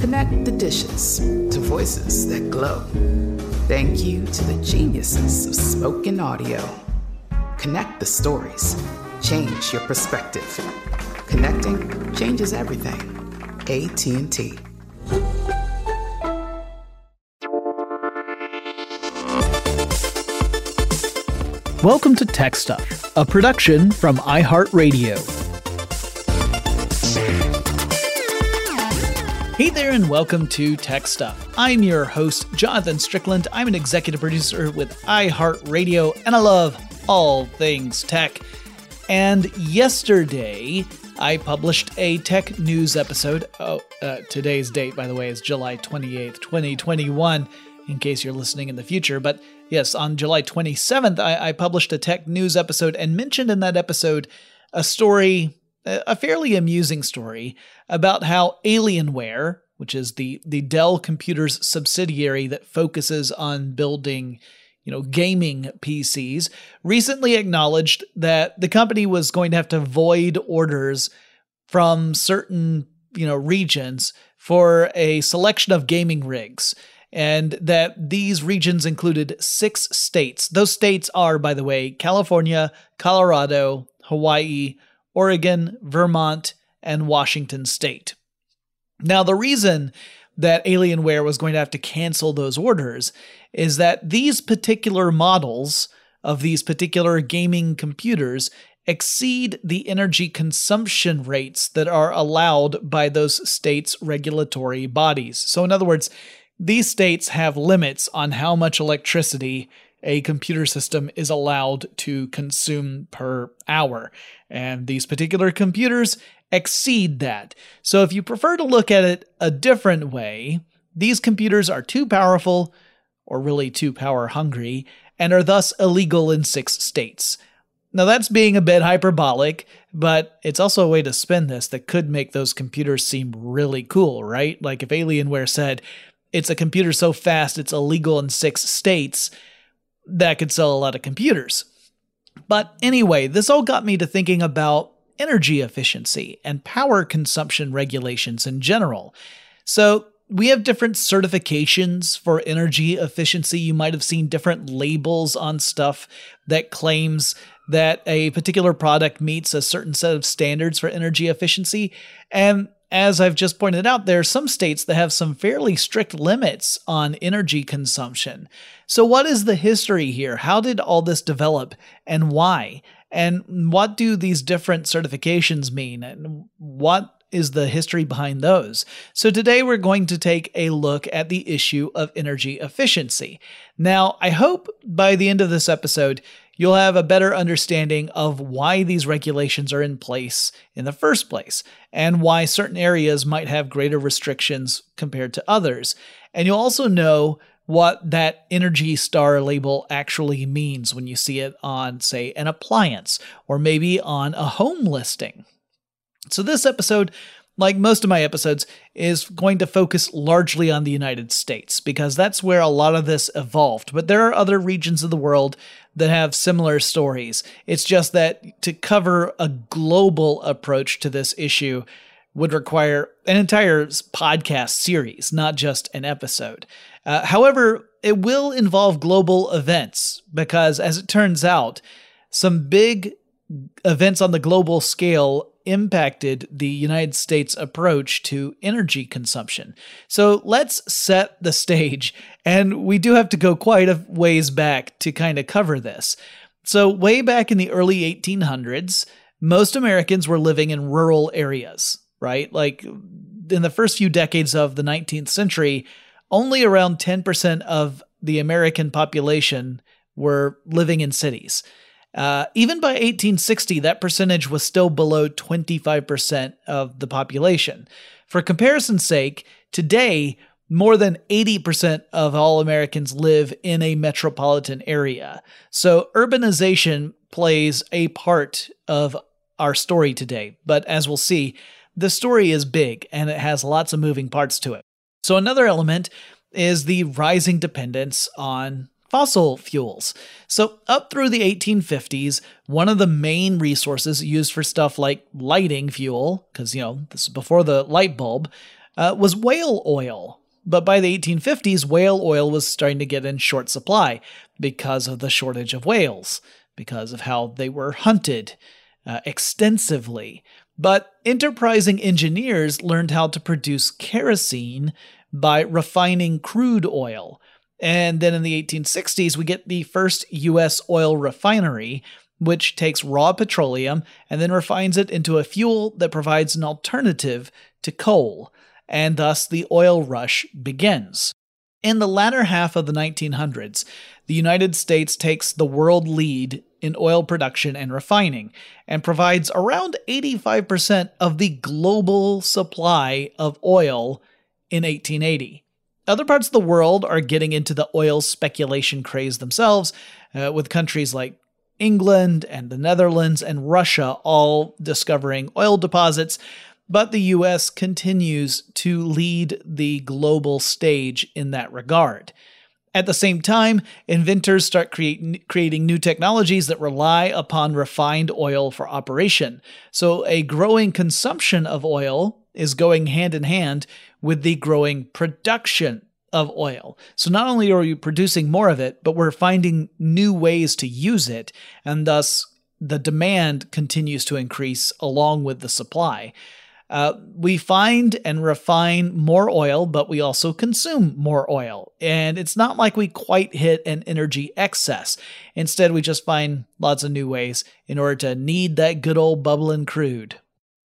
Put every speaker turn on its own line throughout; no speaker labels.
Connect the dishes to voices that glow. Thank you to the geniuses of spoken audio. Connect the stories. Change your perspective. Connecting changes everything. AT&T.
Welcome to Tech Stuff, a production from iHeartRadio. Hey there, and welcome to Tech Stuff. I'm your host, Jonathan Strickland. I'm an executive producer with iHeartRadio, and I love all things tech. And yesterday, I published a tech news episode. Oh, uh, today's date, by the way, is July 28th, 2021, in case you're listening in the future. But yes, on July 27th, I, I published a tech news episode and mentioned in that episode a story, a fairly amusing story, about how Alienware, which is the, the Dell Computers subsidiary that focuses on building you know, gaming PCs, recently acknowledged that the company was going to have to void orders from certain, you know, regions for a selection of gaming rigs. And that these regions included six states. Those states are, by the way, California, Colorado, Hawaii, Oregon, Vermont, and Washington state. Now, the reason that Alienware was going to have to cancel those orders is that these particular models of these particular gaming computers exceed the energy consumption rates that are allowed by those states' regulatory bodies. So, in other words, these states have limits on how much electricity a computer system is allowed to consume per hour. And these particular computers exceed that. So, if you prefer to look at it a different way, these computers are too powerful or really too power hungry, and are thus illegal in six states. Now, that's being a bit hyperbolic, but it's also a way to spin this that could make those computers seem really cool, right? Like if Alienware said, it's a computer so fast it's illegal in six states, that could sell a lot of computers. But anyway, this all got me to thinking about energy efficiency and power consumption regulations in general. So, we have different certifications for energy efficiency. You might have seen different labels on stuff that claims that a particular product meets a certain set of standards for energy efficiency. And as I've just pointed out, there are some states that have some fairly strict limits on energy consumption. So, what is the history here? How did all this develop and why? And what do these different certifications mean? And what is the history behind those. So today we're going to take a look at the issue of energy efficiency. Now, I hope by the end of this episode, you'll have a better understanding of why these regulations are in place in the first place and why certain areas might have greater restrictions compared to others. And you'll also know what that Energy Star label actually means when you see it on, say, an appliance or maybe on a home listing. So, this episode, like most of my episodes, is going to focus largely on the United States because that's where a lot of this evolved. But there are other regions of the world that have similar stories. It's just that to cover a global approach to this issue would require an entire podcast series, not just an episode. Uh, however, it will involve global events because, as it turns out, some big events on the global scale impacted the United States' approach to energy consumption. So let's set the stage, and we do have to go quite a ways back to kind of cover this. So, way back in the early 1800s, most Americans were living in rural areas, right? Like in the first few decades of the 19th century, only around 10% of the American population were living in cities. Uh, even by 1860, that percentage was still below 25% of the population. For comparison's sake, today, more than 80% of all Americans live in a metropolitan area. So urbanization plays a part of our story today. But as we'll see, the story is big and it has lots of moving parts to it. So another element is the rising dependence on fossil fuels. So, up through the 1850s, one of the main resources used for stuff like lighting fuel, because, you know, this is before the light bulb, uh, was whale oil. But by the 1850s, whale oil was starting to get in short supply because of the shortage of whales, because of how they were hunted uh, extensively. But enterprising engineers learned how to produce kerosene by refining crude oil. And then in the 1860s, we get the first US oil refinery, which takes raw petroleum and then refines it into a fuel that provides an alternative to coal. And thus the oil rush begins. In the latter half of the 1900s, the United States takes the world lead in oil production and refining and provides around 85% of the global supply of oil in 1880. Other parts of the world are getting into the oil speculation craze themselves, uh, with countries like England and the Netherlands and Russia all discovering oil deposits, but the US continues to lead the global stage in that regard. At the same time, inventors start create, creating new technologies that rely upon refined oil for operation. So, a growing consumption of oil is going hand in hand with the growing production of oil. So not only are we producing more of it, but we're finding new ways to use it, and thus the demand continues to increase along with the supply. Uh, we find and refine more oil, but we also consume more oil. And it's not like we quite hit an energy excess. Instead, we just find lots of new ways in order to need that good old bubbling crude.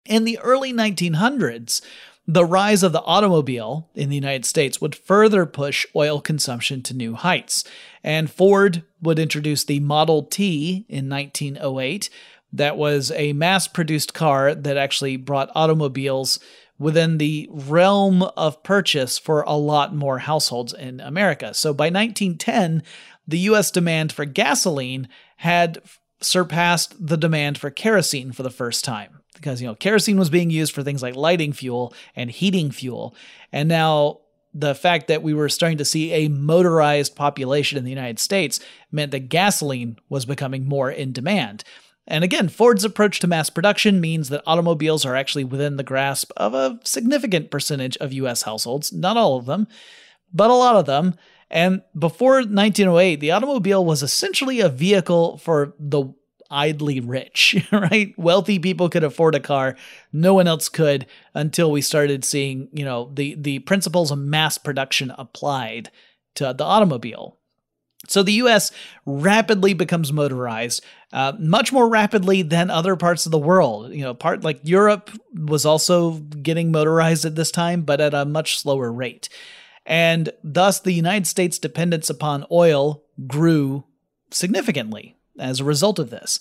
In the early 1900s, the rise of the automobile in the United States would further push oil consumption to new heights, and Ford would introduce the Model T in 1908. That was a mass produced car that actually brought automobiles within the realm of purchase for a lot more households in America. So by 1910, the US demand for gasoline had surpassed the demand for kerosene for the first time because you know kerosene was being used for things like lighting fuel and heating fuel and now the fact that we were starting to see a motorized population in the United States meant that gasoline was becoming more in demand And again, Ford's approach to mass production means that automobiles are actually within the grasp of a significant percentage of US households, not all of them, but a lot of them. And before 1908, the automobile was essentially a vehicle for the idly rich, right? Wealthy people could afford a car, no one else could until we started seeing, you know, the the principles of mass production applied to the automobile. So the US rapidly becomes motorized, uh, much more rapidly than other parts of the world. You know, part like Europe was also getting motorized at this time, but at a much slower rate. And thus the United States' dependence upon oil grew significantly as a result of this.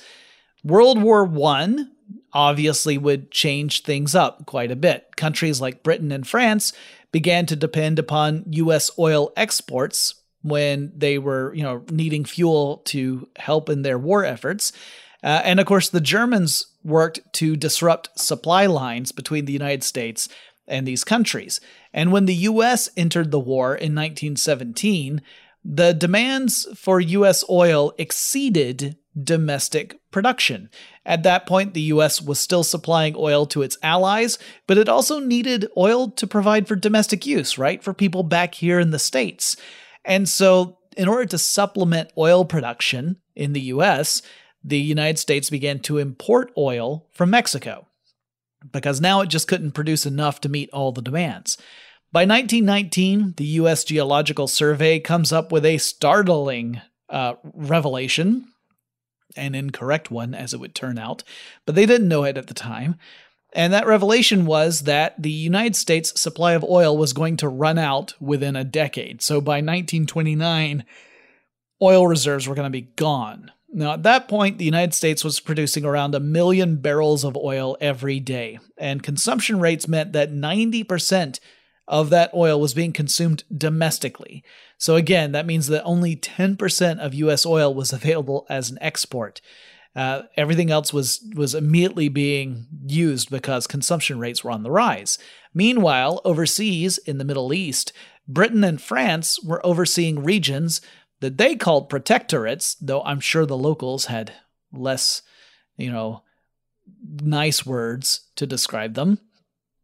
World War I obviously would change things up quite a bit. Countries like Britain and France began to depend upon US oil exports when they were, you know, needing fuel to help in their war efforts. Uh, and of course, the Germans worked to disrupt supply lines between the United States and these countries. And when the US entered the war in 1917, the demands for US oil exceeded domestic production. At that point, the US was still supplying oil to its allies, but it also needed oil to provide for domestic use, right? For people back here in the States. And so, in order to supplement oil production in the US, the United States began to import oil from Mexico because now it just couldn't produce enough to meet all the demands. By 1919, the U.S. Geological Survey comes up with a startling uh, revelation, an incorrect one, as it would turn out, but they didn't know it at the time. And that revelation was that the United States' supply of oil was going to run out within a decade. So by 1929, oil reserves were going to be gone. Now, at that point, the United States was producing around a million barrels of oil every day, and consumption rates meant that 90% of that oil was being consumed domestically. So, again, that means that only 10% of US oil was available as an export. Uh, everything else was was immediately being used because consumption rates were on the rise. Meanwhile, overseas in the Middle East, Britain and France were overseeing regions that they called protectorates, though I'm sure the locals had less, you know, nice words to describe them.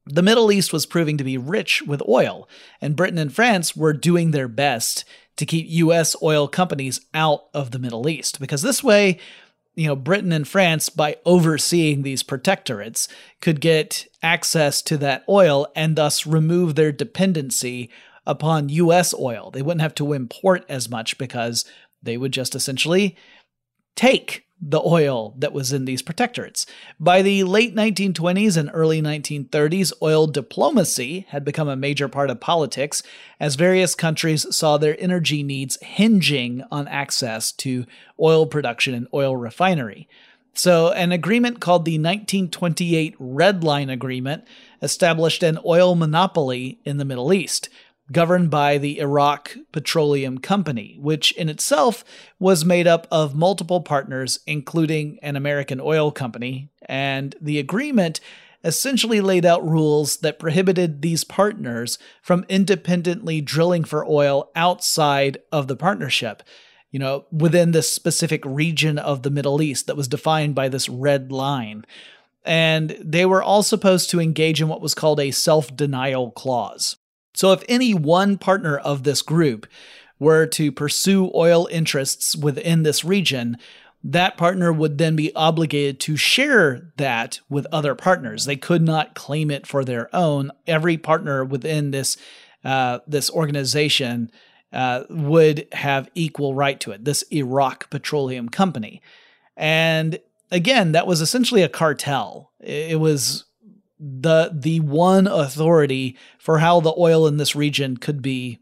The Middle East was proving to be rich with oil, and Britain and France were doing their best to keep US oil companies out of the Middle East because this way, you know, Britain and France by overseeing these protectorates could get access to that oil and thus remove their dependency upon US oil. They wouldn't have to import as much because they would just essentially take the oil that was in these protectorates. By the late 1920s and early 1930s, oil diplomacy had become a major part of politics as various countries saw their energy needs hinging on access to oil production and oil refinery. So, an agreement called the 1928 Red Line Agreement established an oil monopoly in the Middle East, governed by the Iraq Petroleum Company, which in itself was made up of multiple partners, including an American oil company, and the agreement essentially laid out rules that prohibited these partners from independently drilling for oil outside of the partnership. You know, within this specific region of the Middle East that was defined by this red line. And they were all supposed to engage in what was called a self denial clause. So, if any one partner of this group were to pursue oil interests within this region, that partner would then be obligated to share that with other partners. They could not claim it for their own. Every partner within this uh, this organization uh, would have equal right to it. This Iraq Petroleum Company, and again, that was essentially a cartel. It was the the one authority for how the oil in this region could be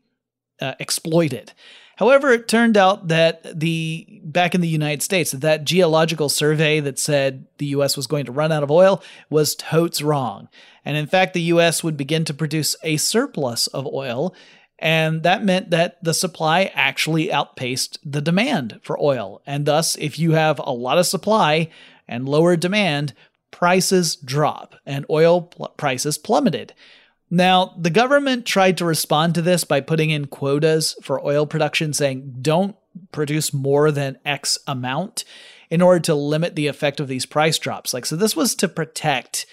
uh, exploited. However, it turned out that the back in the United States, that geological survey that said the U.S. was going to run out of oil was totes wrong, and in fact, the U.S. would begin to produce a surplus of oil, and that meant that the supply actually outpaced the demand for oil, and thus, if you have a lot of supply and lower demand, prices drop and oil pl- prices plummeted. Now, the government tried to respond to this by putting in quotas for oil production, saying don't produce more than X amount. in order to limit the effect of these price drops. Like, so this was to protect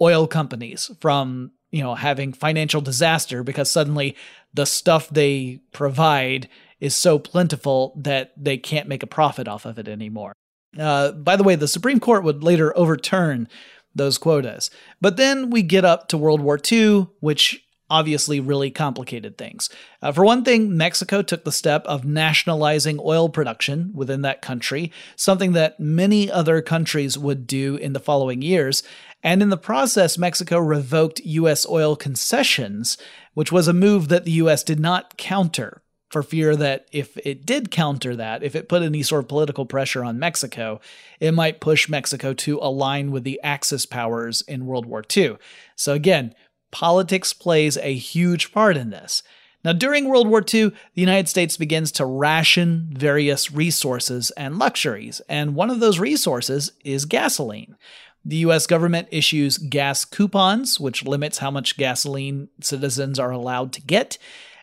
oil companies from, you know, having financial disaster because suddenly the stuff they provide is so plentiful that they can't make a profit off of it anymore. Uh, by the way, the Supreme Court would later overturn those quotas. But then we get up to World War II, which obviously really complicated things. Uh, for one thing, Mexico took the step of nationalizing oil production within that country, something that many other countries would do in the following years. And in the process, Mexico revoked U.S. oil concessions, which was a move that the U.S. did not counter for fear that if it did counter that, if it put any sort of political pressure on Mexico, it might push Mexico to align with the Axis powers in World War II. So again, politics plays a huge part in this. Now, during World War II, the United States begins to ration various resources and luxuries, and one of those resources is gasoline. The US government issues gas coupons, which limits how much gasoline citizens are allowed to get,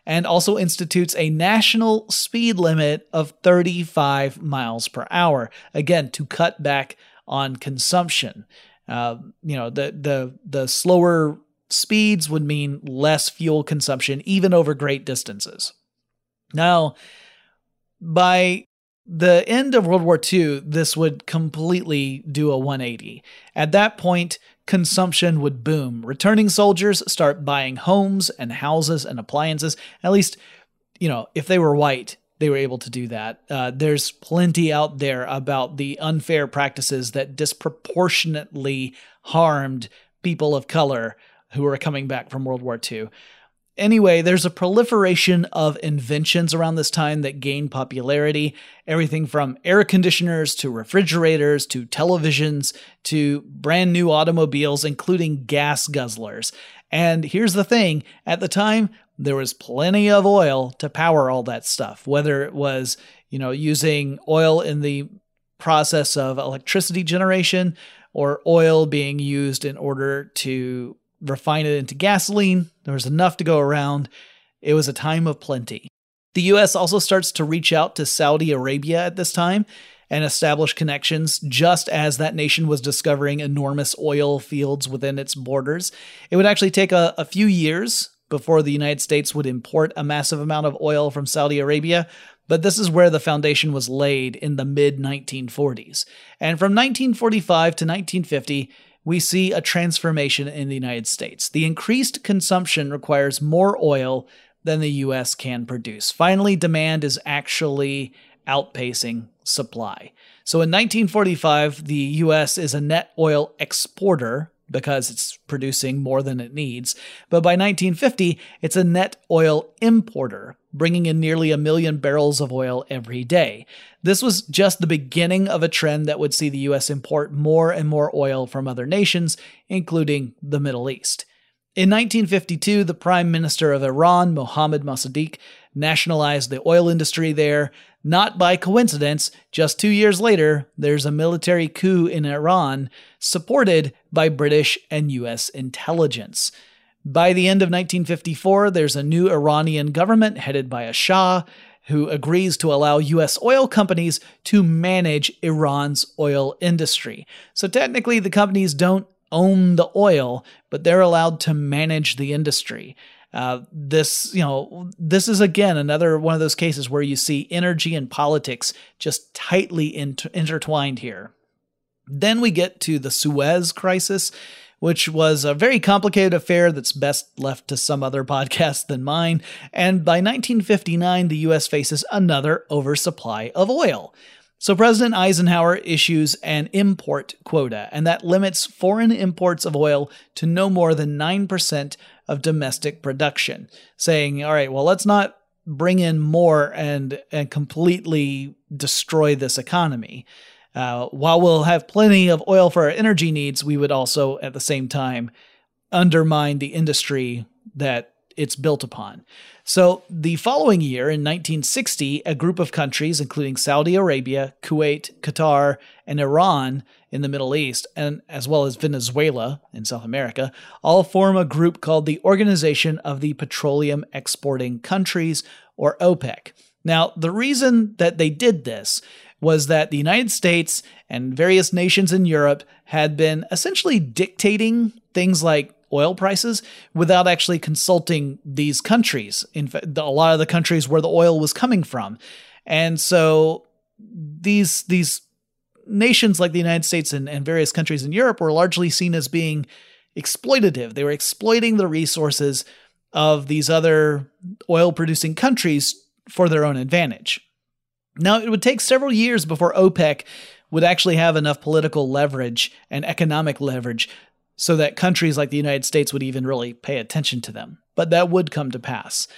and also institutes a national speed limit of 35 miles per hour, again, to cut back on consumption. Uh, you know, the, the, the slower speeds would mean less fuel consumption, even over great distances. Now, by the end of World War II, this would completely do a 180. At that point, consumption would boom. Returning soldiers start buying homes and houses and appliances. At least, you know, if they were white, they were able to do that. Uh, there's plenty out there about the unfair practices that disproportionately harmed people of color who were coming back from World War II. Anyway, there's a proliferation of inventions around this time that gain popularity. Everything from air conditioners to refrigerators to televisions to brand new automobiles, including gas guzzlers. And here's the thing at the time, there was plenty of oil to power all that stuff, whether it was, you know, using oil in the process of electricity generation or oil being used in order to refine it into gasoline. There was enough to go around. It was a time of plenty. The US also starts to reach out to Saudi Arabia at this time and establish connections just as that nation was discovering enormous oil fields within its borders. It would actually take a, a few years before the United States would import a massive amount of oil from Saudi Arabia, but this is where the foundation was laid in the mid 1940s. And from 1945 to 1950, we see a transformation in the United States. The increased consumption requires more oil than the US can produce. Finally, demand is actually outpacing supply. So in 1945, the US is a net oil exporter because it's producing more than it needs. But by 1950, it's a net oil importer, bringing in nearly a million barrels of oil every day. This was just the beginning of a trend that would see the US import more and more oil from other nations, including the Middle East. In 1952, the Prime Minister of Iran, Mohammad Mossadegh, nationalized the oil industry there. Not by coincidence, just two years later, there's a military coup in Iran supported by British and US intelligence. By the end of 1954, there's a new Iranian government headed by a Shah who agrees to allow US oil companies to manage Iran's oil industry. So technically, the companies don't own the oil, but they're allowed to manage the industry. Uh, this, you know, this is again another one of those cases where you see energy and politics just tightly inter- intertwined here. Then we get to the Suez Crisis, which was a very complicated affair that's best left to some other podcast than mine. And by 1959, the US faces another oversupply of oil. So President Eisenhower issues an import quota, and that limits foreign imports of oil to no more than 9% of domestic production, saying, all right, well, let's not bring in more and, and completely destroy this economy. Uh, while we'll have plenty of oil for our energy needs, we would also, at the same time, undermine the industry that it's built upon. So, the following year, in 1960, a group of countries, including Saudi Arabia, Kuwait, Qatar, and Iran in the Middle East, and as well as Venezuela in South America, all form a group called the Organization of the Petroleum Exporting Countries, or OPEC. Now, the reason that they did this was that the United States and various nations in Europe had been essentially dictating things like oil prices without actually consulting these countries. In fact, a lot of the countries where the oil was coming from. And so these these nations like the United States and, and various countries in Europe were largely seen as being exploitative. They were exploiting the resources of these other oil producing countries for their own advantage. Now, it would take several years before OPEC would actually have enough political leverage and economic leverage so that countries like the United States would even really pay attention to them. But that would come to pass.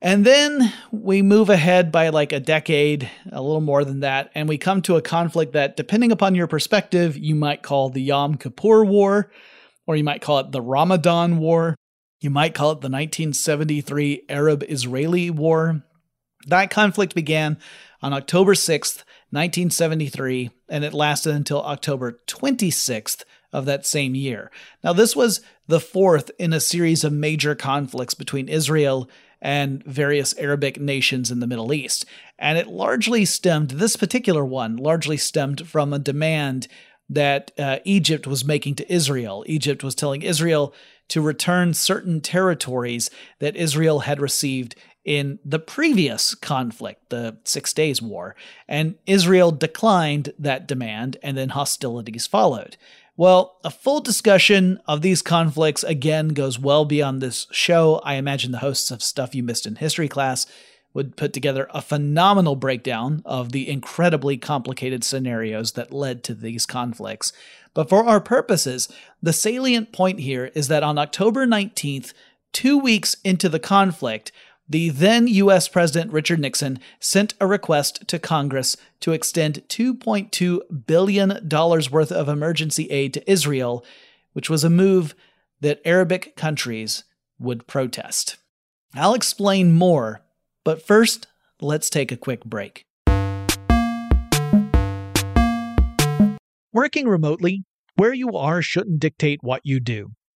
And then we move ahead by like a decade, a little more than that, and we come to a conflict that, depending upon your perspective, you might call the Yom Kippur War, or you might call it the Ramadan War. You might call it the 1973 Arab Israeli War. That conflict began on October 6th, 1973, and it lasted until October 26th of that same year. Now, this was the fourth in a series of major conflicts between Israel and various Arabic nations in the Middle East. And it largely stemmed, this particular one largely stemmed from a demand that uh, Egypt was making to Israel. Egypt was telling Israel to return certain territories that Israel had received in the previous conflict, the Six Days War, and Israel declined that demand, and then hostilities followed. Well, a full discussion of these conflicts again goes well beyond this show. I imagine the hosts of Stuff You Missed in History class would put together a phenomenal breakdown of the incredibly complicated scenarios that led to these conflicts. But for our purposes, the salient point here is that on October 19th, two weeks into the conflict, the then U.S. President Richard Nixon sent a request to Congress to extend $2.2 billion worth of emergency aid to Israel, which was a move that Arabic countries would protest. I'll explain more, but first, let's take a quick break.
Working remotely, where you are shouldn't dictate what you do.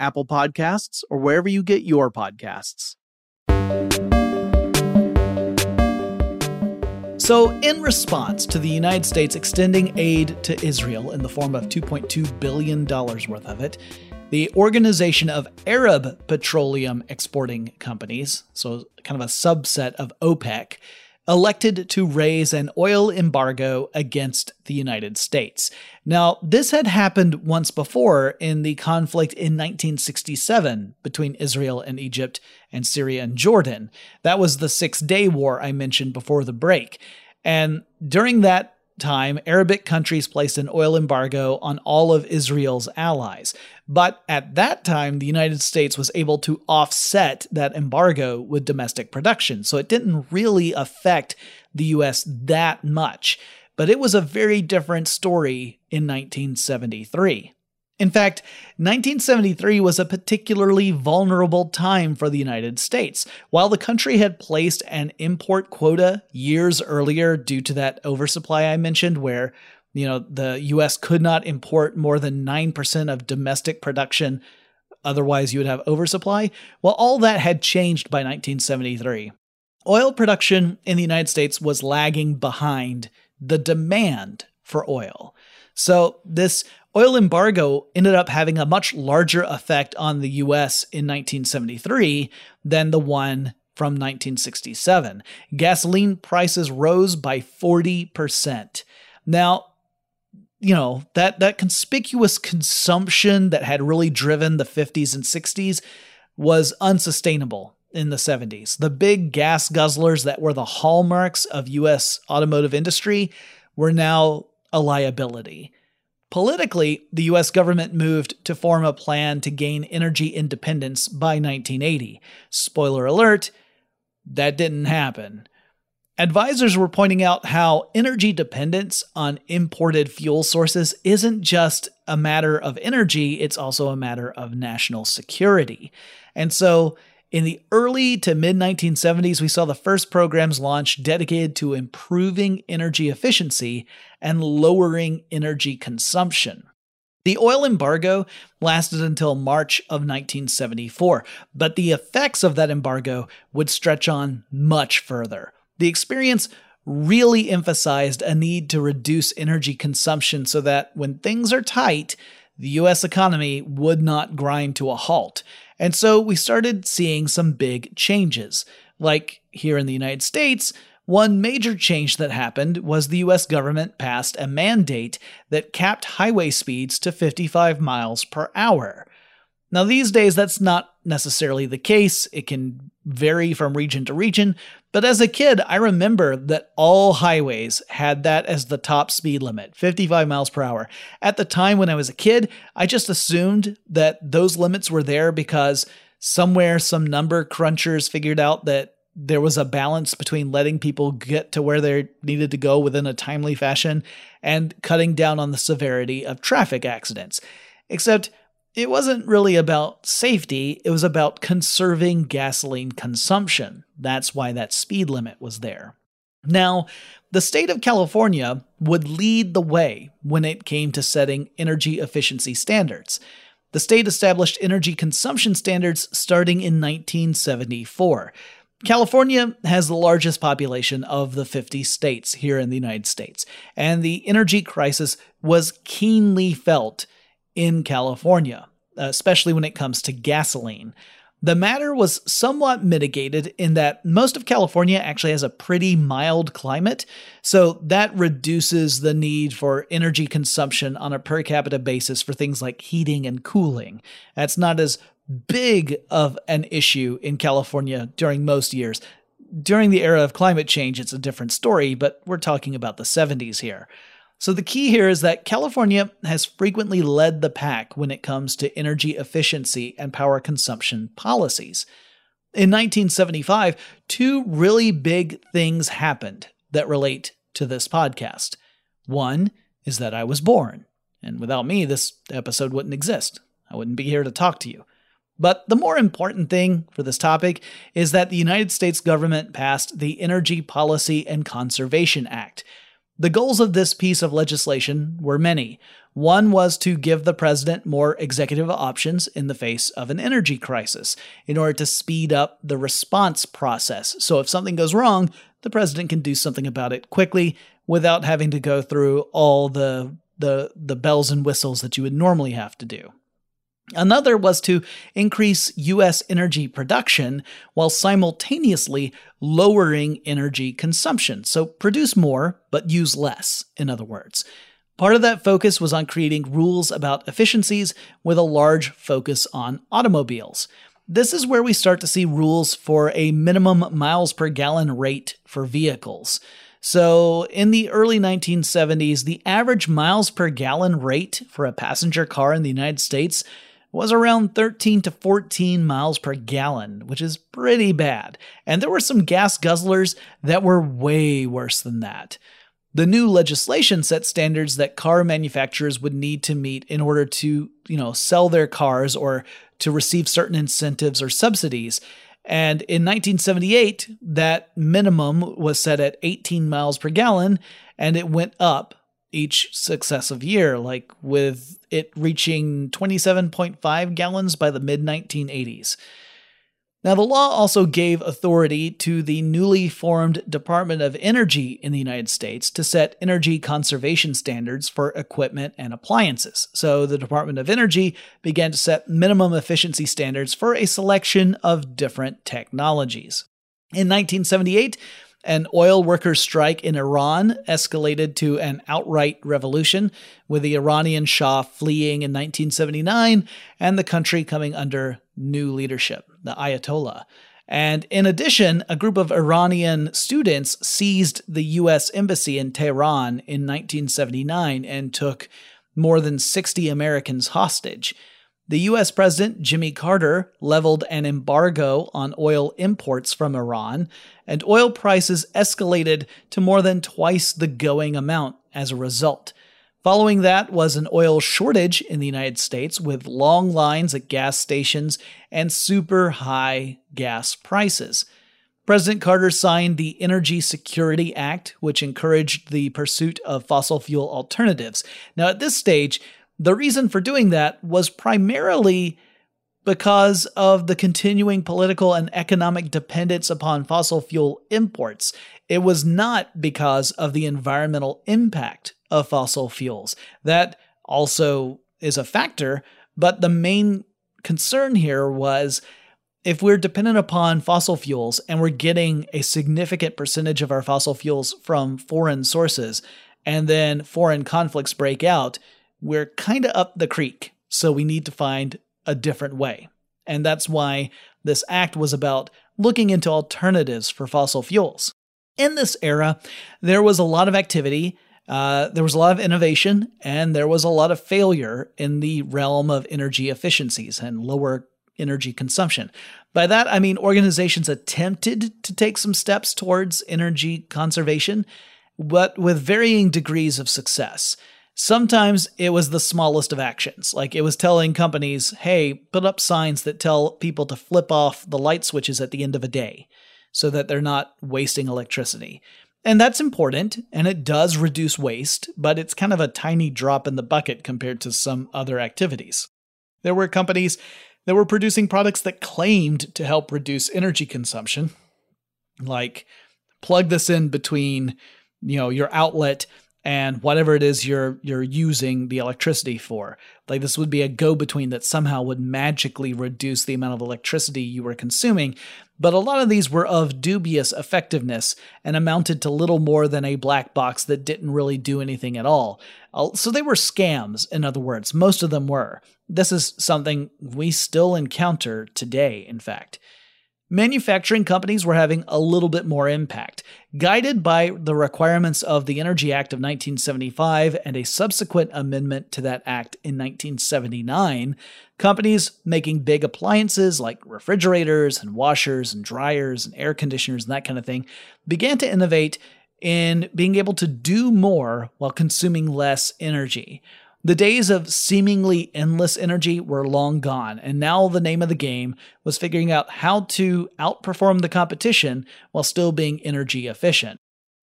Apple Podcasts, or wherever you get your podcasts. So, in response to the United States extending aid to Israel in the form of $2.2 billion worth of it, the Organization of Arab Petroleum Exporting Companies, so kind of a subset of OPEC, elected to raise an oil embargo against the United States. Now, this had happened once before in the conflict in 1967 between Israel and Egypt and Syria and Jordan. That was the Six Day War I mentioned before the break. And during that time, Arabic countries placed an oil embargo on all of Israel's allies. But at that time, the United States was able to offset that embargo with domestic production. So it didn't really affect the US that much. But it was a very different story in 1973. In fact, 1973 was a particularly vulnerable time for the United States. While the country had placed an import quota years earlier due to that oversupply I mentioned, where you know the US could not import more than 9% of domestic production, otherwise you would have oversupply. Well, all that had changed by 1973. Oil production in the United States was lagging behind the demand for oil. So, this oil embargo ended up having a much larger effect on the US in 1973 than the one from 1967. Gasoline prices rose by 40%. Now, you know, that that conspicuous consumption that had really driven the 50s and 60s was unsustainable in the 70s. The big gas guzzlers that were the hallmarks of US automotive industry were now a liability. Politically, the US government moved to form a plan to gain energy independence by 1980. Spoiler alert, that didn't happen. Advisors were pointing out how energy dependence on imported fuel sources isn't just a matter of energy, it's also a matter of national security. And so, in the early to mid 1970s, we saw the first programs launch dedicated to improving energy efficiency and lowering energy consumption. The oil embargo lasted until March of 1974, but the effects of that embargo would stretch on much further. The experience really emphasized a need to reduce energy consumption so that when things are tight, the US economy would not grind to a halt. And so we started seeing some big changes. Like here in the United States, one major change that happened was the US government passed a mandate that capped highway speeds to 55 miles per hour. Now, these days, that's not necessarily the case. It can vary from region to region, but as a kid, I remember that all highways had that as the top speed limit 55 miles per hour. At the time when I was a kid, I just assumed that those limits were there because somewhere some number crunchers figured out that there was a balance between letting people get to where they needed to go within a timely fashion and cutting down on the severity of traffic accidents. Except it wasn't really about safety, it was about conserving gasoline consumption. That's why that speed limit was there. Now, the state of California would lead the way when it came to setting energy efficiency standards. The state established energy consumption standards starting in 1974. California has the largest population of the 50 states here in the United States, and the energy crisis was keenly felt in California, especially when it comes to gasoline. The matter was somewhat mitigated in that most of California actually has a pretty mild climate, so that reduces the need for energy consumption on a per capita basis for things like heating and cooling. That's not as big of an issue in California during most years. During the era of climate change, it's a different story, but we're talking about the 70s here. So the key here is that California has frequently led the pack when it comes to energy efficiency and power consumption policies. In 1975, two really big things happened that relate to this podcast. One is that I was born, and without me, this episode wouldn't exist. I wouldn't be here to talk to you. But the more important thing for this topic is that the United States government passed the Energy Policy and Conservation Act, the goals of this piece of legislation were many. One was to give the president more executive options in the face of an energy crisis in order to speed up the response process. So if something goes wrong, the president can do something about it quickly without having to go through all the the the bells and whistles that you would normally have to do. Another was to increase U.S. energy production while simultaneously lowering energy consumption. So produce more, but use less, in other words. Part of that focus was on creating rules about efficiencies with a large focus on automobiles. This is where we start to see rules for a minimum miles per gallon rate for vehicles. So, in the early 1970s, the average miles per gallon rate for a passenger car in the United States was around 13 to 14 miles per gallon, which is pretty bad. And there were some gas guzzlers that were way worse than that. The new legislation set standards that car manufacturers would need to meet in order to, you know, sell their cars or to receive certain incentives or subsidies. And in 1978, that minimum was set at 18 miles per gallon and it went up each successive year, like with it reaching 27.5 gallons by the mid 1980s. Now, the law also gave authority to the newly formed Department of Energy in the United States to set energy conservation standards for equipment and appliances. So, the Department of Energy began to set minimum efficiency standards for a selection of different technologies. In 1978, an oil workers' strike in Iran escalated to an outright revolution, with the Iranian Shah fleeing in 1979 and the country coming under new leadership, the Ayatollah. And in addition, a group of Iranian students seized the U.S. Embassy in Tehran in 1979 and took more than 60 Americans hostage. The US President Jimmy Carter leveled an embargo on oil imports from Iran, and oil prices escalated to more than twice the going amount as a result. Following that was an oil shortage in the United States with long lines at gas stations and super high gas prices. President Carter signed the Energy Security Act, which encouraged the pursuit of fossil fuel alternatives. Now, at this stage, the reason for doing that was primarily because of the continuing political and economic dependence upon fossil fuel imports. It was not because of the environmental impact of fossil fuels. That also is a factor, but the main concern here was if we're dependent upon fossil fuels and we're getting a significant percentage of our fossil fuels from foreign sources, and then foreign conflicts break out, we're kind of up the creek, so we need to find a different way. And that's why this act was about looking into alternatives for fossil fuels. In this era, there was a lot of activity, uh, there was a lot of innovation, and there was a lot of failure in the realm of energy efficiencies and lower energy consumption. By that, I mean organizations attempted to take some steps towards energy conservation, but with varying degrees of success. Sometimes it was the smallest of actions, like it was telling companies, hey, put up signs that tell people to flip off the light switches at the end of a day so that they're not wasting electricity. And that's important, and it does reduce waste, but it's kind of a tiny drop in the bucket compared to some other activities. There were companies that were producing products that claimed to help reduce energy consumption, like plug this in between you know your outlet and whatever it is you're you're using the electricity for. Like this would be a go between that somehow would magically reduce the amount of electricity you were consuming. But a lot of these were of dubious effectiveness and amounted to little more than a black box that didn't really do anything at all. Uh, so they were scams, in other words. Most of them were. This is something we still encounter today, in fact. Manufacturing companies were having a little bit more impact. Guided by the requirements of the Energy Act of 1975 and a subsequent amendment to that act in 1979, companies making big appliances like refrigerators and washers and dryers and air conditioners and that kind of thing began to innovate in being able to do more while consuming less energy. The days of seemingly endless energy were long gone, and now the name of the game was figuring out how to outperform the competition while still being energy efficient.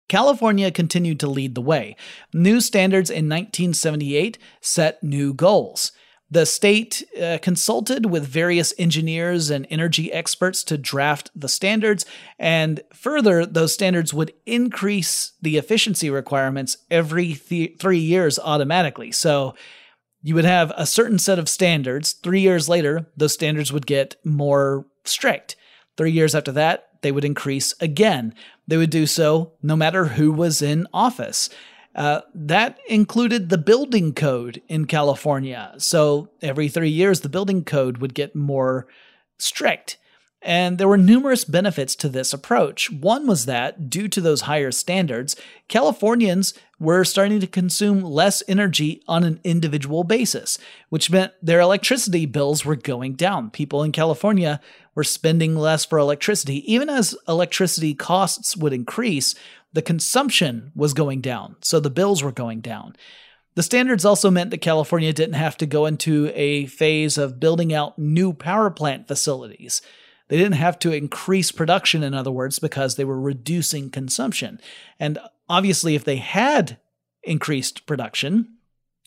California continued to lead the way. New standards in 1978 set new goals. The state uh, consulted with various engineers and energy experts to draft the standards, and further, those standards would increase the efficiency requirements every th- three years automatically. So you would have a certain set of standards. Three years later, those standards would get more strict. Three years after that, they would increase again. They would do so no matter who was in office. Uh, that included the building code in California. So every three years, the building code would get more strict. And there were numerous benefits to this approach. One was that, due to those higher standards, Californians were starting to consume less energy on an individual basis, which meant their electricity bills were going down. People in California were spending less for electricity. Even as electricity costs would increase, the consumption was going down, so the bills were going down. The standards also meant that California didn't have to go into a phase of building out new power plant facilities. They didn't have to increase production, in other words, because they were reducing consumption. And obviously, if they had increased production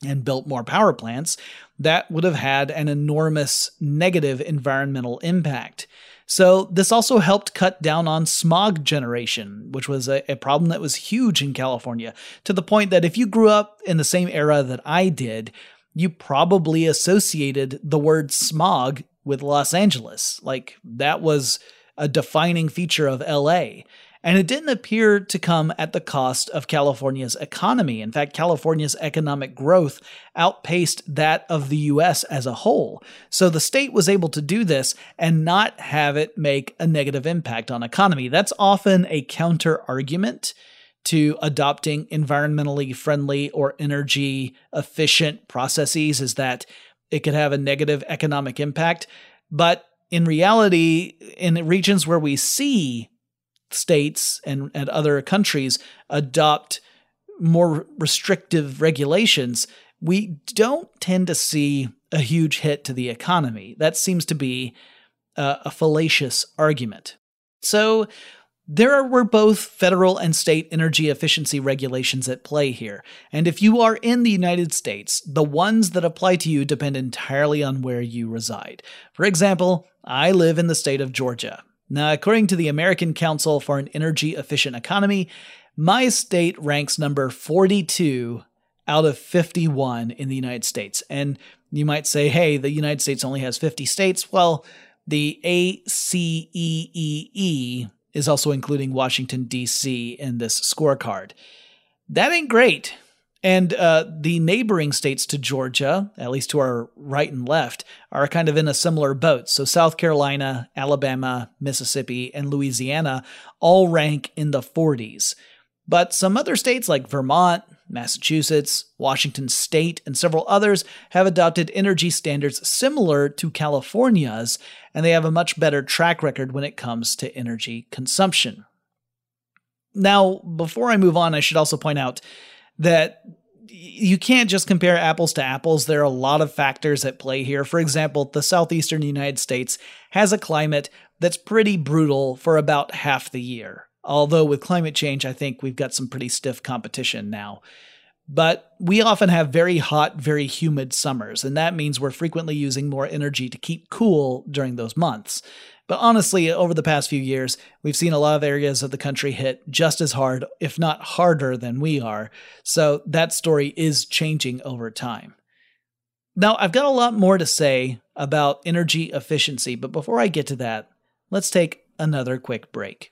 and built more power plants, that would have had an enormous negative environmental impact. So, this also helped cut down on smog generation, which was a, a, problem that was huge in California, to the point that if you grew up in the same era that I did, you probably associated the word smog with Los Angeles. Like, that was a defining feature of LA. And it didn't appear to come at the cost of California's economy. In fact, California's economic growth outpaced that of the US as a whole. So the state was able to do this and not have it make a negative impact on economy. That's often a counter argument to adopting environmentally friendly or energy efficient processes is that it could have a negative economic impact. But in reality, in regions where we see states and, and other countries adopt more restrictive regulations, we don't tend to see a huge hit to the economy. That seems to be a, a fallacious argument. So, there were both federal and state energy efficiency regulations at play here, and if you are in the United States, the ones that apply to you depend entirely on where you reside. For example, I live in the state of Georgia. Now, according to the American Council for an Energy Efficient Economy, my state ranks number 42 out of 51 in the United States. And you might say, hey, the United States only has 50 states. Well, the ACEEE is also including Washington, D.C. in this scorecard. That ain't great. And uh, the neighboring states to Georgia, at least to our right and left, are kind of in a similar boat. So South Carolina, Alabama, Mississippi, and Louisiana all rank in the 40s. But some other states like Vermont, Massachusetts, Washington State, and several others have adopted energy standards similar to California's, and they have a much better track record when it comes to energy consumption. Now, before I move on, I should also point out that you can't just compare apples to apples. There are a lot of factors at play here. For example, the southeastern United States has a climate that's pretty brutal for about half the year. Although with climate change, I think we've got some pretty stiff competition now. But we often have very hot, very humid summers, and that means we're frequently using more energy to keep cool during those months. But honestly, over the past few years, we've seen a lot of areas of the country hit just as hard, if not harder, than we are. So that story is changing over time. Now, I've got a lot more to say about energy efficiency, but before I get to that, let's take another quick break.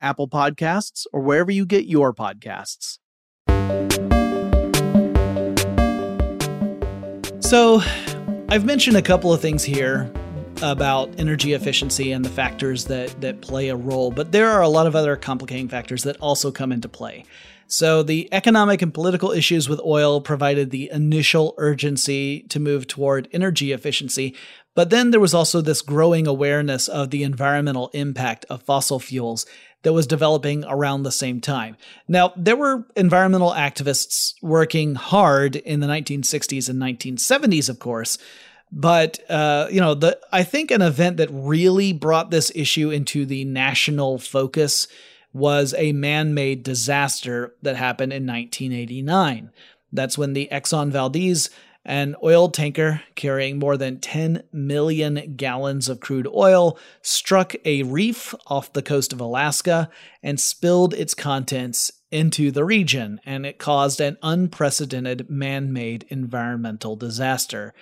Apple Podcasts, or wherever you get your podcasts. So, I've mentioned a couple of things here about energy efficiency and the factors that that play a role, but there are a lot of other complicating factors that also come into play. So the economic and political issues with oil provided the initial urgency to move toward energy efficiency, but then there was also this growing awareness of the environmental impact of fossil fuels that was developing around the same time. Now, there were environmental activists working hard in the 1960s and 1970s, of course. But uh, you know, the I think an event that really brought this issue into the national focus was a man-made disaster that happened in 1989. That's when the Exxon Valdez an oil tanker carrying more than 10 million gallons of crude oil struck a reef off the coast of Alaska and spilled its contents into the region, and it caused an unprecedented man made environmental disaster.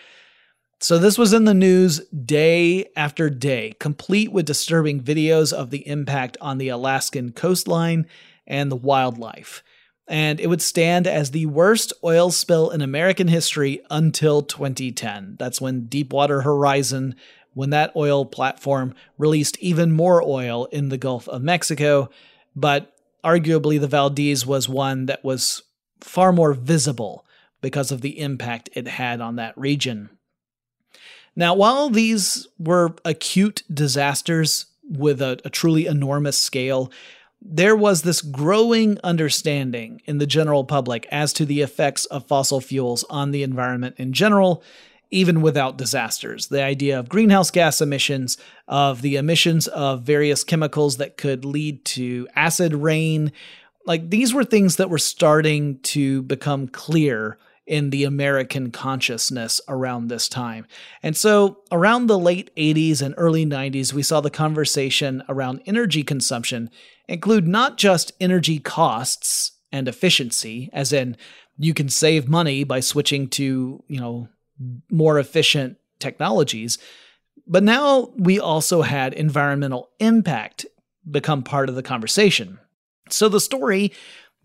So, this was in the news day after day, complete with disturbing videos of the impact on the Alaskan coastline and the wildlife and it would stand as the worst oil spill in American history until 2010. That's when Deepwater Horizon, when that oil platform released even more oil in the Gulf of Mexico, but arguably the Valdez was one that was far more visible because of the impact it had on that region. Now, while these were acute disasters with a, a truly enormous scale, there was this growing understanding in the general public as to the effects of fossil fuels on the environment in general, even without disasters. The idea of greenhouse gas emissions, of the emissions of various chemicals that could lead to acid rain, like these were things that were starting to become clear in the American consciousness around this time. And so, around the late 80s and early 90s, we saw the conversation around energy consumption include not just energy costs and efficiency, as in you can save money by switching to, you know, more efficient technologies, but now we also had environmental impact become part of the conversation. So the story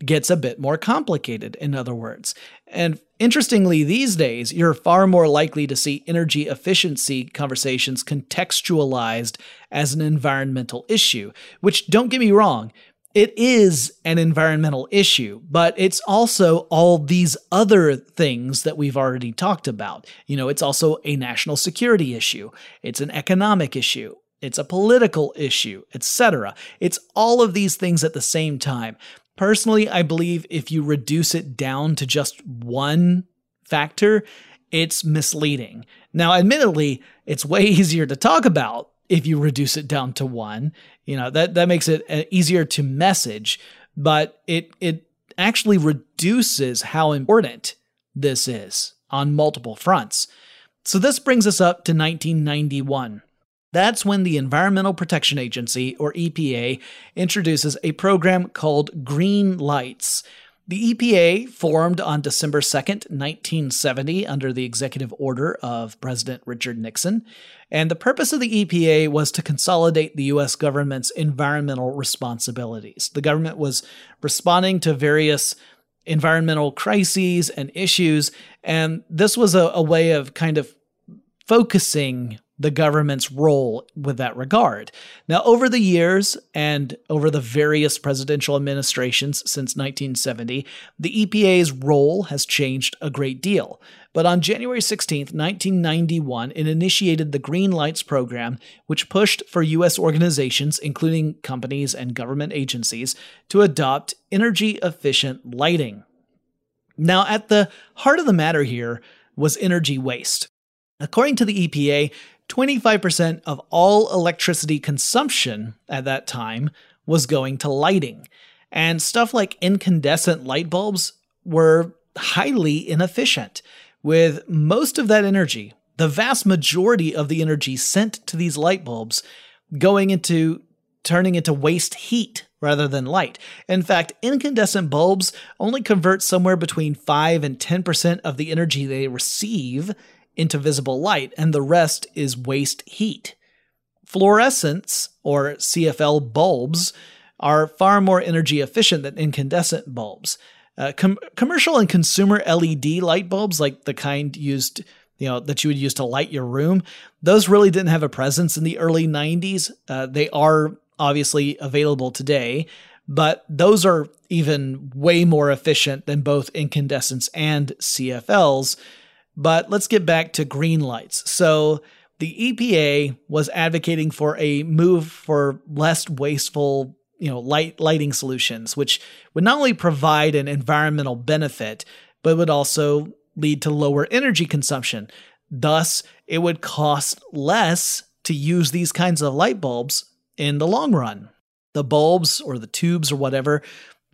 gets a bit more complicated, in other words. And interestingly, these days, you're far more likely to see energy efficiency conversations contextualized as an environmental issue, which, don't get me wrong, it is an environmental issue, but it's also all these other things that we've already talked about. You know, it's also a national security issue, it's an economic issue, it's a political issue, etc. It's all of these things at the same time. Personally, I believe if you reduce it down to just one factor, it's misleading. Now, admittedly, it's way easier to talk about if you reduce it down to one. You know, that, that makes it uh, easier to message, but it, it actually reduces how important this is on multiple fronts. So this brings us up to 1991. That's when the Environmental Protection Agency, or EPA, introduces a program called Green Lights. The EPA formed on December 2nd, 1970, under the executive order of President Richard Nixon. And the purpose of the EPA was to consolidate the U.S. government's environmental responsibilities. The government was responding to various environmental crises and issues, and this was a, a way of kind of focusing the government's role with that regard. Now, over the years and over the various presidential administrations since 1970, the EPA's role has changed a great deal. But on January 16, 1991, it initiated the Green Lights program, which pushed for U.S. organizations, including companies and government agencies, to adopt energy efficient lighting. Now, at the heart of the matter here was energy waste. According to the EPA, 25% of all electricity consumption at that time was going to lighting. And stuff like incandescent light bulbs were highly inefficient, with most of that energy, the vast majority of the energy sent to these light bulbs, going into turning into waste heat rather than light. In fact, incandescent bulbs only convert somewhere between 5 and 10% of the energy they receive into visible light, and the rest is waste heat. Fluorescents, or CFL bulbs, are far more energy efficient than incandescent bulbs. Uh, com- commercial and consumer LED light bulbs, like the kind used, you know, that you would use to light your room, those really didn't have a presence in the early 90s. Uh, they are obviously available today, but those are even way more efficient than both incandescents and CFLs. But let's get back to green lights. So the EPA was advocating for a move for less wasteful, you know, light lighting solutions, which would not only provide an environmental benefit, but would also lead to lower energy consumption. Thus, it would cost less to use these kinds of light bulbs in the long run. The bulbs or the tubes or whatever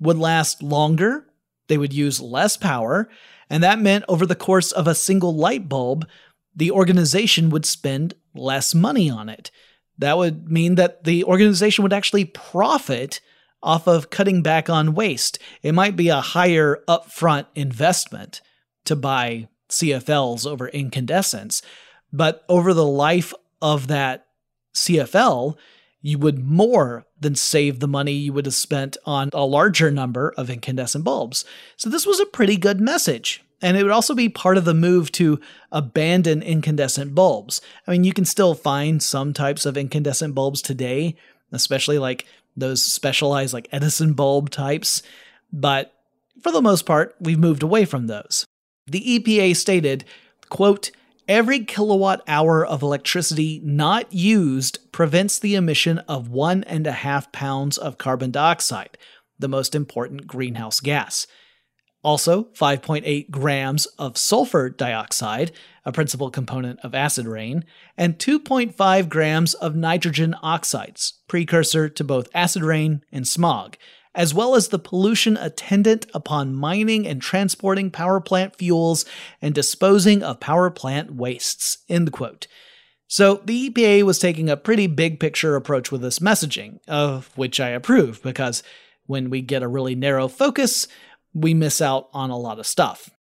would last longer, they would use less power, and that meant over the course of a single light bulb, the organization would spend less money on it. That would mean that the organization would actually profit off of cutting back on waste. It might be a higher upfront investment to buy CFLs over incandescents, but over the life of that CFL, you would more than save the money you would have spent on a larger number of incandescent bulbs. So this was a pretty good message. And it would also be part of the move to abandon incandescent bulbs. I mean, you can still find some types of incandescent bulbs today, especially like those specialized like Edison bulb types, but for the most part, we've moved away from those. The EPA stated, quote, Every kilowatt hour of electricity not used prevents the emission of one and a half pounds of carbon dioxide, the most important greenhouse gas. Also, 5.8 grams of sulfur dioxide, a principal component of acid rain, and 2.5 grams of nitrogen oxides, precursor to both acid rain and smog, as well as the pollution attendant upon mining and transporting power plant fuels and disposing of power plant wastes. End quote. So the EPA was taking a pretty big picture approach with this messaging, of which I approve because when we get a really narrow focus, we miss out on a lot of stuff.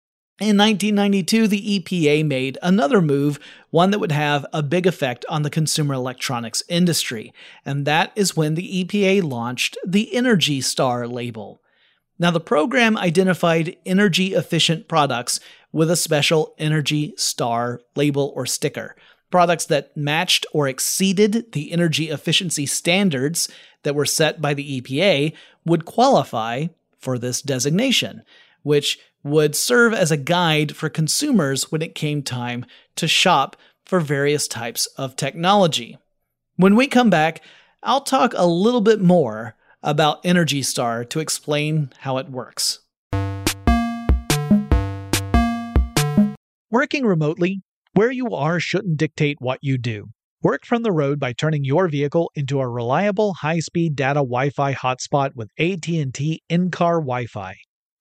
In 1992, the EPA made another move, one that would have a big effect on the consumer electronics industry, and that is when the EPA launched the Energy Star label. Now, the program identified energy efficient products with a special Energy Star label or sticker. Products that matched or exceeded the energy efficiency standards that were set by the EPA would qualify for this designation, which would serve as a guide for consumers when it came time to shop for various types of technology. When we come back, I'll talk a little bit more about Energy Star to explain how it works.
Working remotely, where you are shouldn't dictate what you do. Work from the road by turning your vehicle into a reliable high-speed data Wi-Fi hotspot with AT&T in-car Wi-Fi.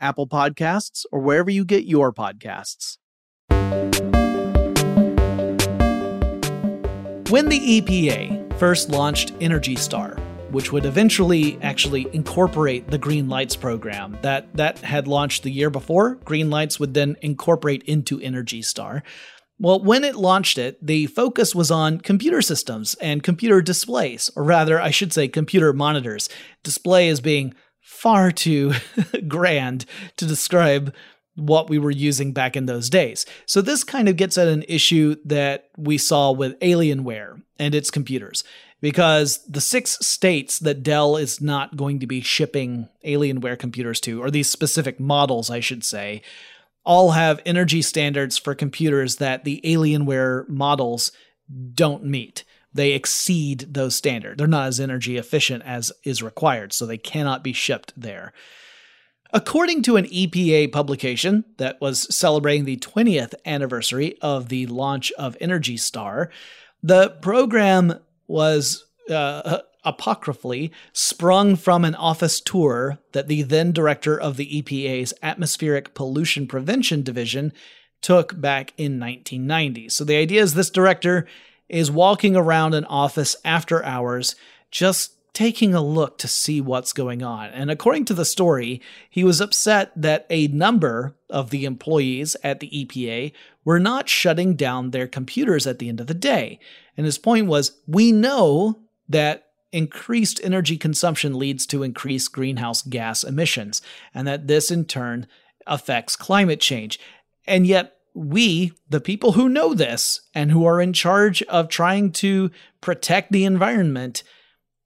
Apple Podcasts, or wherever you get your podcasts. When the EPA first launched Energy Star, which would eventually actually incorporate the Green Lights program that that had launched the year before. Green Lights would then incorporate into Energy Star. Well, when it launched it, the focus was on computer systems and computer displays, or rather, I should say computer monitors. Display as being far too grand to describe what we were using back in those days. So this kind of gets at an issue that we saw with Alienware and its computers. Because the six states that Dell is not going to be shipping Alienware computers to, or these specific models, I should say, all have energy standards for computers that the Alienware models don't meet. They exceed those standards. They're not as energy efficient as is required, so they cannot be shipped there. According to an EPA publication that was celebrating the 20th anniversary of the launch of Energy Star, the program was uh, apocryphally sprung from an office tour that the then director of the EPA's Atmospheric Pollution Prevention Division took back in 1990. So the idea is this director is walking around an office after hours just taking a look to see what's going on. And according to the story, he was upset that a number of the employees at the EPA were not shutting down their computers at the end of the day. And his point was we know that increased energy consumption leads to increased greenhouse gas emissions, and that this in turn affects climate change. And yet, we, the people who know this and who are in charge of trying to protect the environment,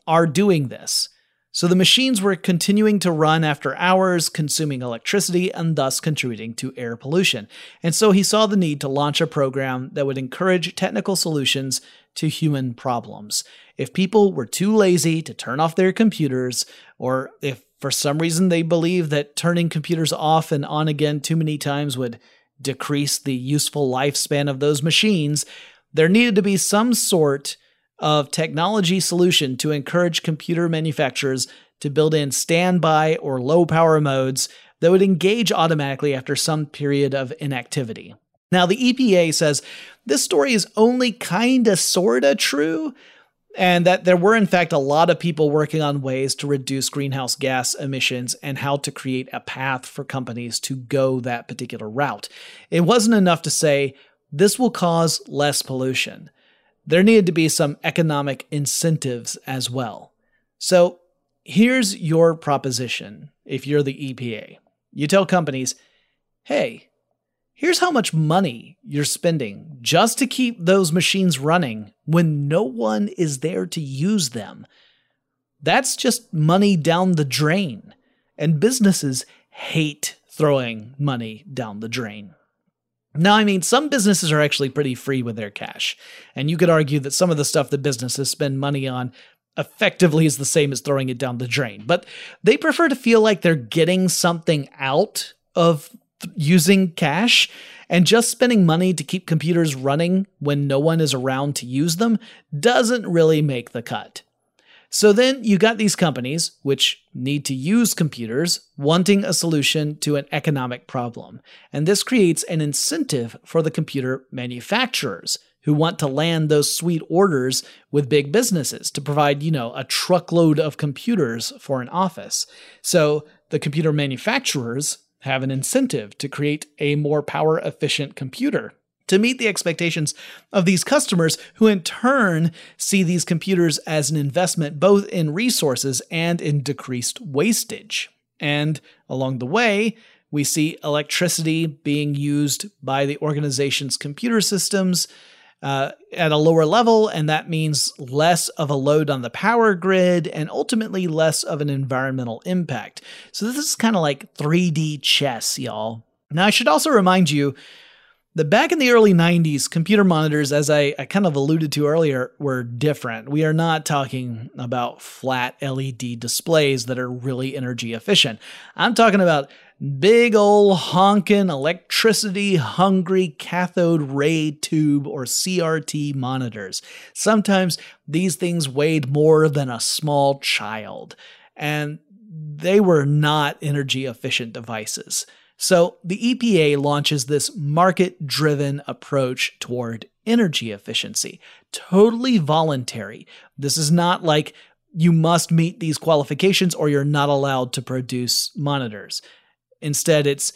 are doing this. So the machines were continuing to run after hours, consuming electricity and thus contributing to air pollution. And so he saw the need to launch a program that would encourage technical solutions to human problems. If people were too lazy to turn off their computers, or if for some reason they believe that turning computers off and on again too many times would decrease the useful lifespan of those machines, there needed to be some sort of technology solution to encourage computer manufacturers to build in standby or low power modes that would engage automatically after some period of inactivity. Now, the EPA says this story is only kinda sorta true, and that there were, in fact, a lot of people working on ways to reduce greenhouse gas emissions and how to create a path for companies to go that particular route. It wasn't enough to say, this will cause less pollution there needed to be some economic incentives as well. So here's your proposition if you're the EPA. You tell companies, hey, here's how much money you're spending just to keep those machines running when no one is there to use them. That's just money down the drain. And businesses hate throwing money down the drain. Now, I mean, some businesses are actually pretty free with their cash. And you could argue that some of the stuff that businesses spend money on effectively is the same as throwing it down the drain. But they prefer to feel like they're getting something out of using cash. And just spending money to keep computers running when no one is around to use them doesn't really make the cut. So then you got these companies, which need to use computers, wanting a solution to an economic problem. And this creates an incentive for the computer manufacturers who want to land those sweet orders with big businesses to provide, you know, a truckload of computers for an office. So the computer manufacturers have an incentive to create a more power efficient computer to meet the expectations of these customers, who in turn see these computers as an investment both in resources and in decreased wastage. And along the way, we see electricity being used by the organization's computer systems uh, at a lower level, and that means less of a load on the power grid and ultimately less of an environmental impact. So, this is kind of like 3D chess, y'all. Now, I should also remind you that back in the early 90s, computer monitors, as I, I, kind of alluded to earlier, were different. We are not talking about flat LED displays that are really energy efficient. I'm talking about big old honkin' electricity hungry cathode ray tube or CRT monitors. Sometimes these things weighed more than a small child, and they were not energy efficient devices. So the EPA launches this market driven approach toward energy efficiency, totally voluntary. This is not like you must meet these qualifications or you're not allowed to produce monitors. Instead, it's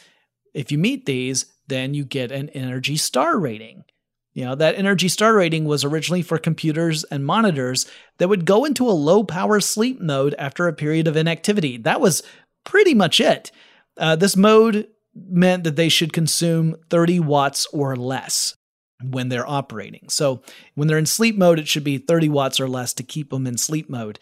if you meet these, then you get an Energy Star rating. You know, that Energy Star rating was originally for computers and monitors that would go into a low power sleep mode after a period of inactivity. That was pretty much it. Uh, this mode meant that they should consume 30 watts or less when they're operating. So when they're in sleep mode, it should be 30 watts or less to keep them in sleep mode.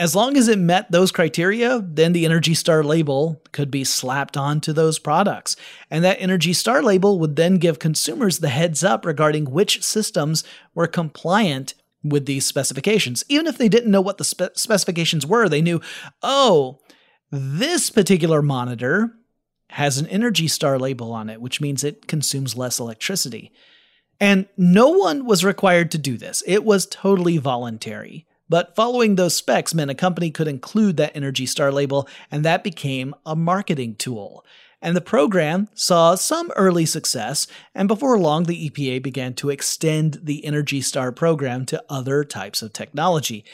As long as it met those criteria, then the Energy Star label could be slapped onto those products. And that Energy Star label would then give consumers the heads up regarding which systems were compliant with these specifications. Even if they didn't know what the spe- specifications were, they knew, oh, this particular monitor has an Energy Star label on it, which means it consumes less electricity. And no one was required to do this, it was totally voluntary. But following those specs meant a company could include that Energy Star label, and that became a marketing tool. And the program saw some early success, and before long, the EPA began to extend the Energy Star program to other types of technology.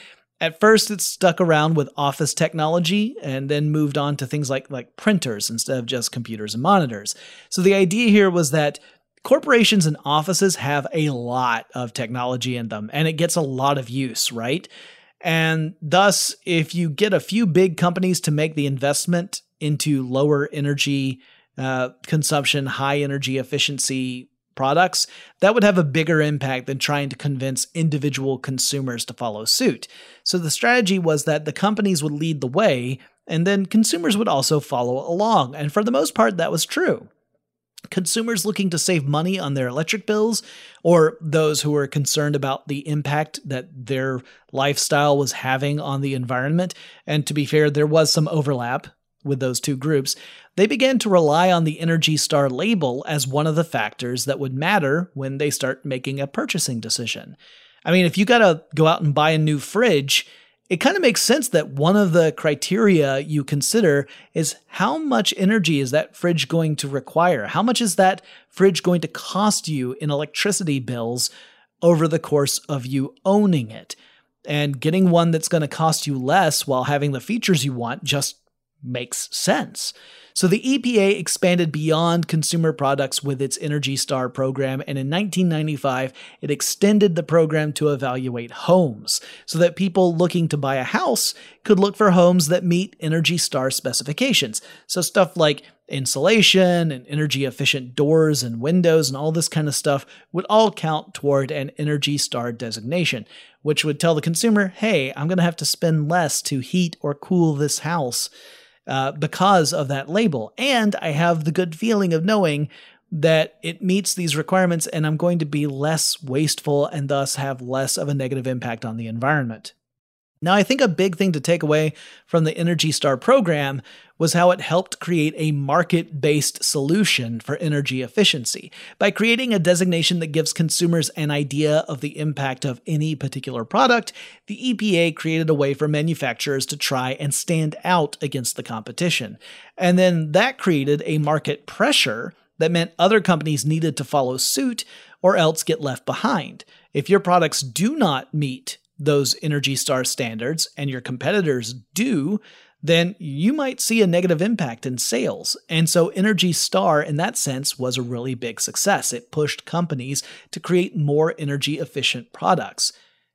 At first, it stuck around with office technology and then moved on to things like, like printers instead of just computers and monitors. So the idea here was that corporations and offices have a lot of technology in them and it gets a lot of use, right? And thus, if you get a few big companies to make the investment into lower energy uh, consumption, high energy efficiency products, that would have a bigger impact than trying to convince individual consumers to follow suit. So the strategy was that the companies would lead the way, and then consumers would also follow along. And for the most part, that was true. Consumers looking to save money on their electric bills, or those who were concerned about the impact that their lifestyle was having on the environment. And to be fair, there was some overlap with those two groups, they began to rely on the Energy Star label as one of the factors that would matter when they start making a purchasing decision. I mean, if you got to go out and buy a new fridge, it kind of makes sense that one of the criteria you consider is how much energy is that fridge going to require? How much is that fridge going to cost you in electricity bills over the course of you owning it? And getting one that's going to cost you less while having the features you want just makes sense. So the EPA expanded beyond consumer products with its Energy Star program, and in 1995, it extended the program to evaluate homes so that people looking to buy a house could look for homes that meet Energy Star specifications. So stuff like insulation and energy efficient doors and windows and all this kind of stuff would all count toward an Energy Star designation, which would tell the consumer, hey, I'm going to have to spend less to heat or cool this house uh, because of that label. And I have the good feeling of knowing that it meets these requirements and I'm going to be less wasteful and thus have less of a negative impact on the environment. Now, I think a big thing to take away from the Energy Star program was how it helped create a market based solution for energy efficiency. By creating a designation that gives consumers an idea of the impact of any particular product, the EPA created a way for manufacturers to try and stand out against the competition. And then that created a market pressure that meant other companies needed to follow suit or else get left behind. If your products do not meet those Energy Star standards and your competitors do, then you might see a negative impact in sales. And so Energy Star, in that sense, was a really big success. It pushed companies to create more energy efficient products.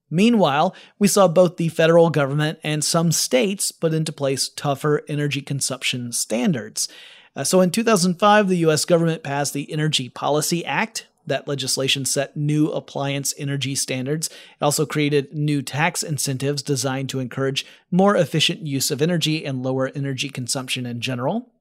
Meanwhile, we saw both the federal government and some states put into place tougher energy consumption standards. Uh, so in 2005, the US government passed the Energy Policy Act, that legislation set new appliance energy standards. It also created new tax incentives designed to encourage more efficient use of energy and lower energy consumption in general.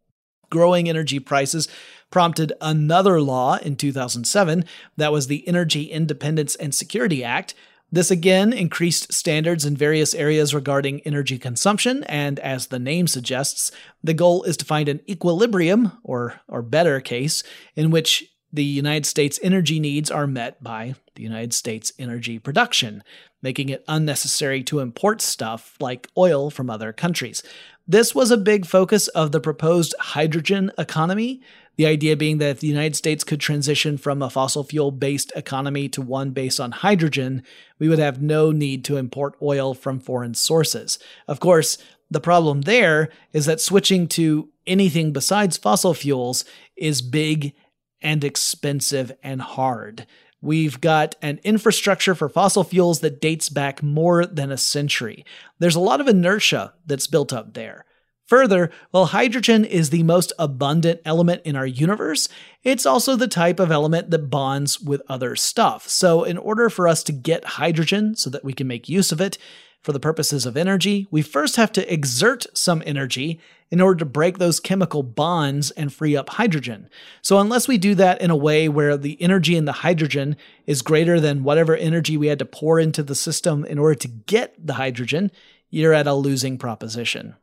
Growing energy prices prompted another law in 2007 that was the Energy Independence and Security Act. This again increased standards in various areas regarding energy consumption, and as the name suggests, the goal is to find an equilibrium, or, or better case, in which the United States energy needs are met by the United States energy production, making it unnecessary to import stuff like oil from other countries. This was a big focus of the proposed hydrogen economy. The idea being that if the United States could transition from a fossil fuel based economy to one based on hydrogen, we would have no need to import oil from foreign sources. Of course, the problem there is that switching to anything besides fossil fuels is big and expensive and hard. We've got an infrastructure for fossil fuels that dates back more than a century. There's a lot of inertia that's built up there. Further, while hydrogen is the most abundant element in our universe, it's also the type of element that bonds with other stuff. So, in order for us to get hydrogen so that we can make use of it for the purposes of energy, we first have to exert some energy in order to break those chemical bonds and free up hydrogen. So, unless we do that in a way where the energy in the hydrogen is greater than whatever energy we had to pour into the system in order to get the hydrogen, you're at a losing proposition.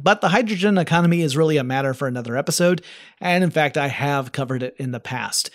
But the hydrogen economy is really a matter for another episode, and in fact, I have covered it in the past.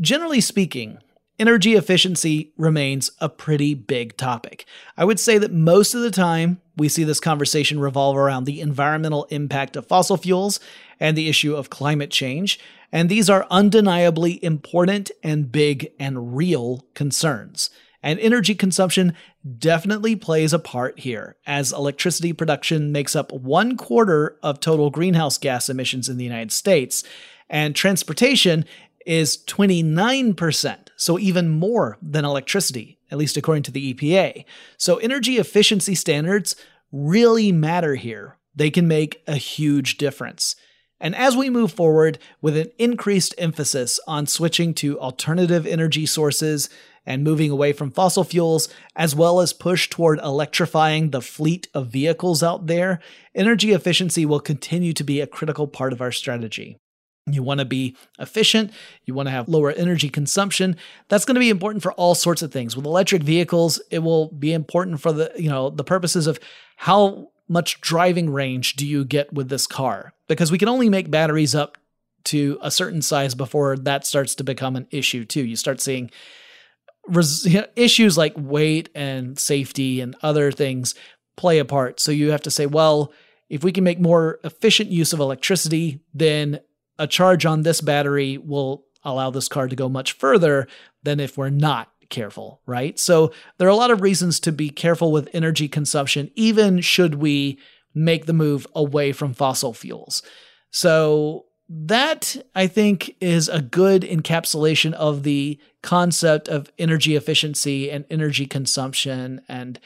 Generally speaking, energy efficiency remains a pretty big topic. I would say that most of the time, we see this conversation revolve around the environmental impact of fossil fuels and the issue of climate change, and these are undeniably important and big and real concerns. And energy consumption definitely plays a part here, as electricity production makes up one quarter of total greenhouse gas emissions in the United States, and transportation is 29%, so even more than electricity, at least according to the EPA. So energy efficiency standards really matter here. They can make a huge difference. And as we move forward with an increased emphasis on switching to alternative energy sources, and moving away from fossil fuels, as well as push toward electrifying the fleet of vehicles out there, energy efficiency will continue to be a critical part of our strategy. You want to be efficient, you want to have lower energy consumption. That's going to be important for all sorts of things. With electric vehicles, it will be important for the, you know, the purposes of how much driving range do you get with this car? Because we can only make batteries up to a certain size before that starts to become an issue too. You start seeing res- issues like weight and safety and other things play a part. So you have to say, well, if we can make more efficient use of electricity, then a charge on this battery will allow this car to go much further than if we're not careful, right? So there are a lot of reasons to be careful with energy consumption, even should we make the move away from fossil fuels. So that I think is a good encapsulation of the concept of energy efficiency and energy consumption and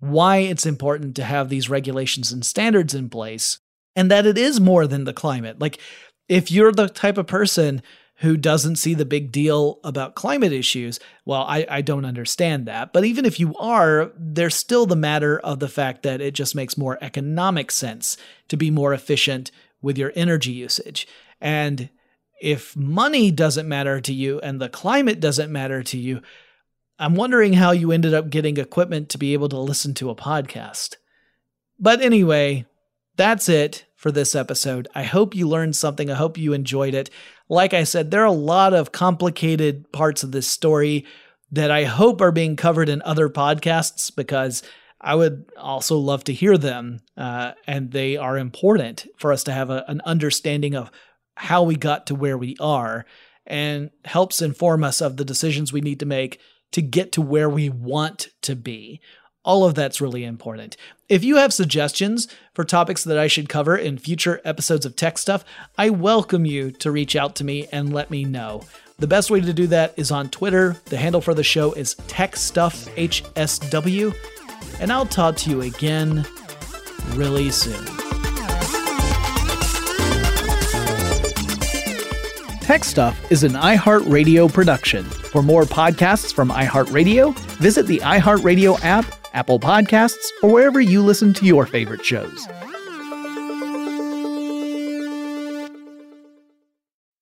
why it's important to have these regulations and standards in place and that it is more than the climate. Like if you're the type of person who doesn't see the big deal about climate issues, well, I, I don't understand that. But even if you are, there's still the matter of the fact that it just makes more economic sense to be more efficient with your energy usage. And if money doesn't matter to you and the climate doesn't matter to you, I'm wondering how you ended up getting equipment to be able to listen to a podcast. But anyway, that's it for this episode. I hope you learned something. I hope you enjoyed it. Like I said, there are a lot of complicated parts of this story that I hope are being covered in other podcasts because I would also love to hear them. Uh, and they are important for us to have a, an understanding of how we got to where we are and helps inform us of the decisions we need to make to get to where we want to be. All of that's really important. If you have suggestions for topics that I should cover in future episodes of Tech Stuff, I welcome you to reach out to me and let me know. The best way to do that is on Twitter. The handle for the show is TechStuffHSW. And I'll talk to you again really soon. Tech Stuff is an iHeartRadio production. For more podcasts from iHeartRadio, visit the iHeartRadio app, Apple Podcasts, or wherever you listen to your favorite shows.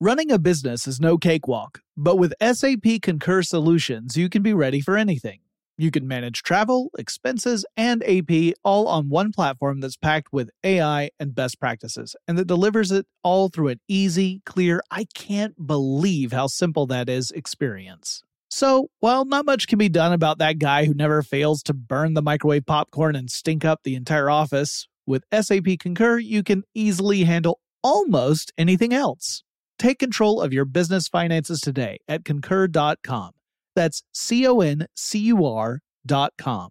Running a business is no cakewalk, but with SAP Concur Solutions, you can be ready for anything. You can manage travel, expenses, and AP all on one platform that's packed with AI and best practices, and that delivers it all through an easy, clear, I can't believe how simple that is experience. So, while not much can be done about that guy who never fails to burn the microwave popcorn and stink up the entire office, with SAP Concur, you can easily handle almost anything else. Take control of your business finances today at concur.com. That's C O N C U R.com.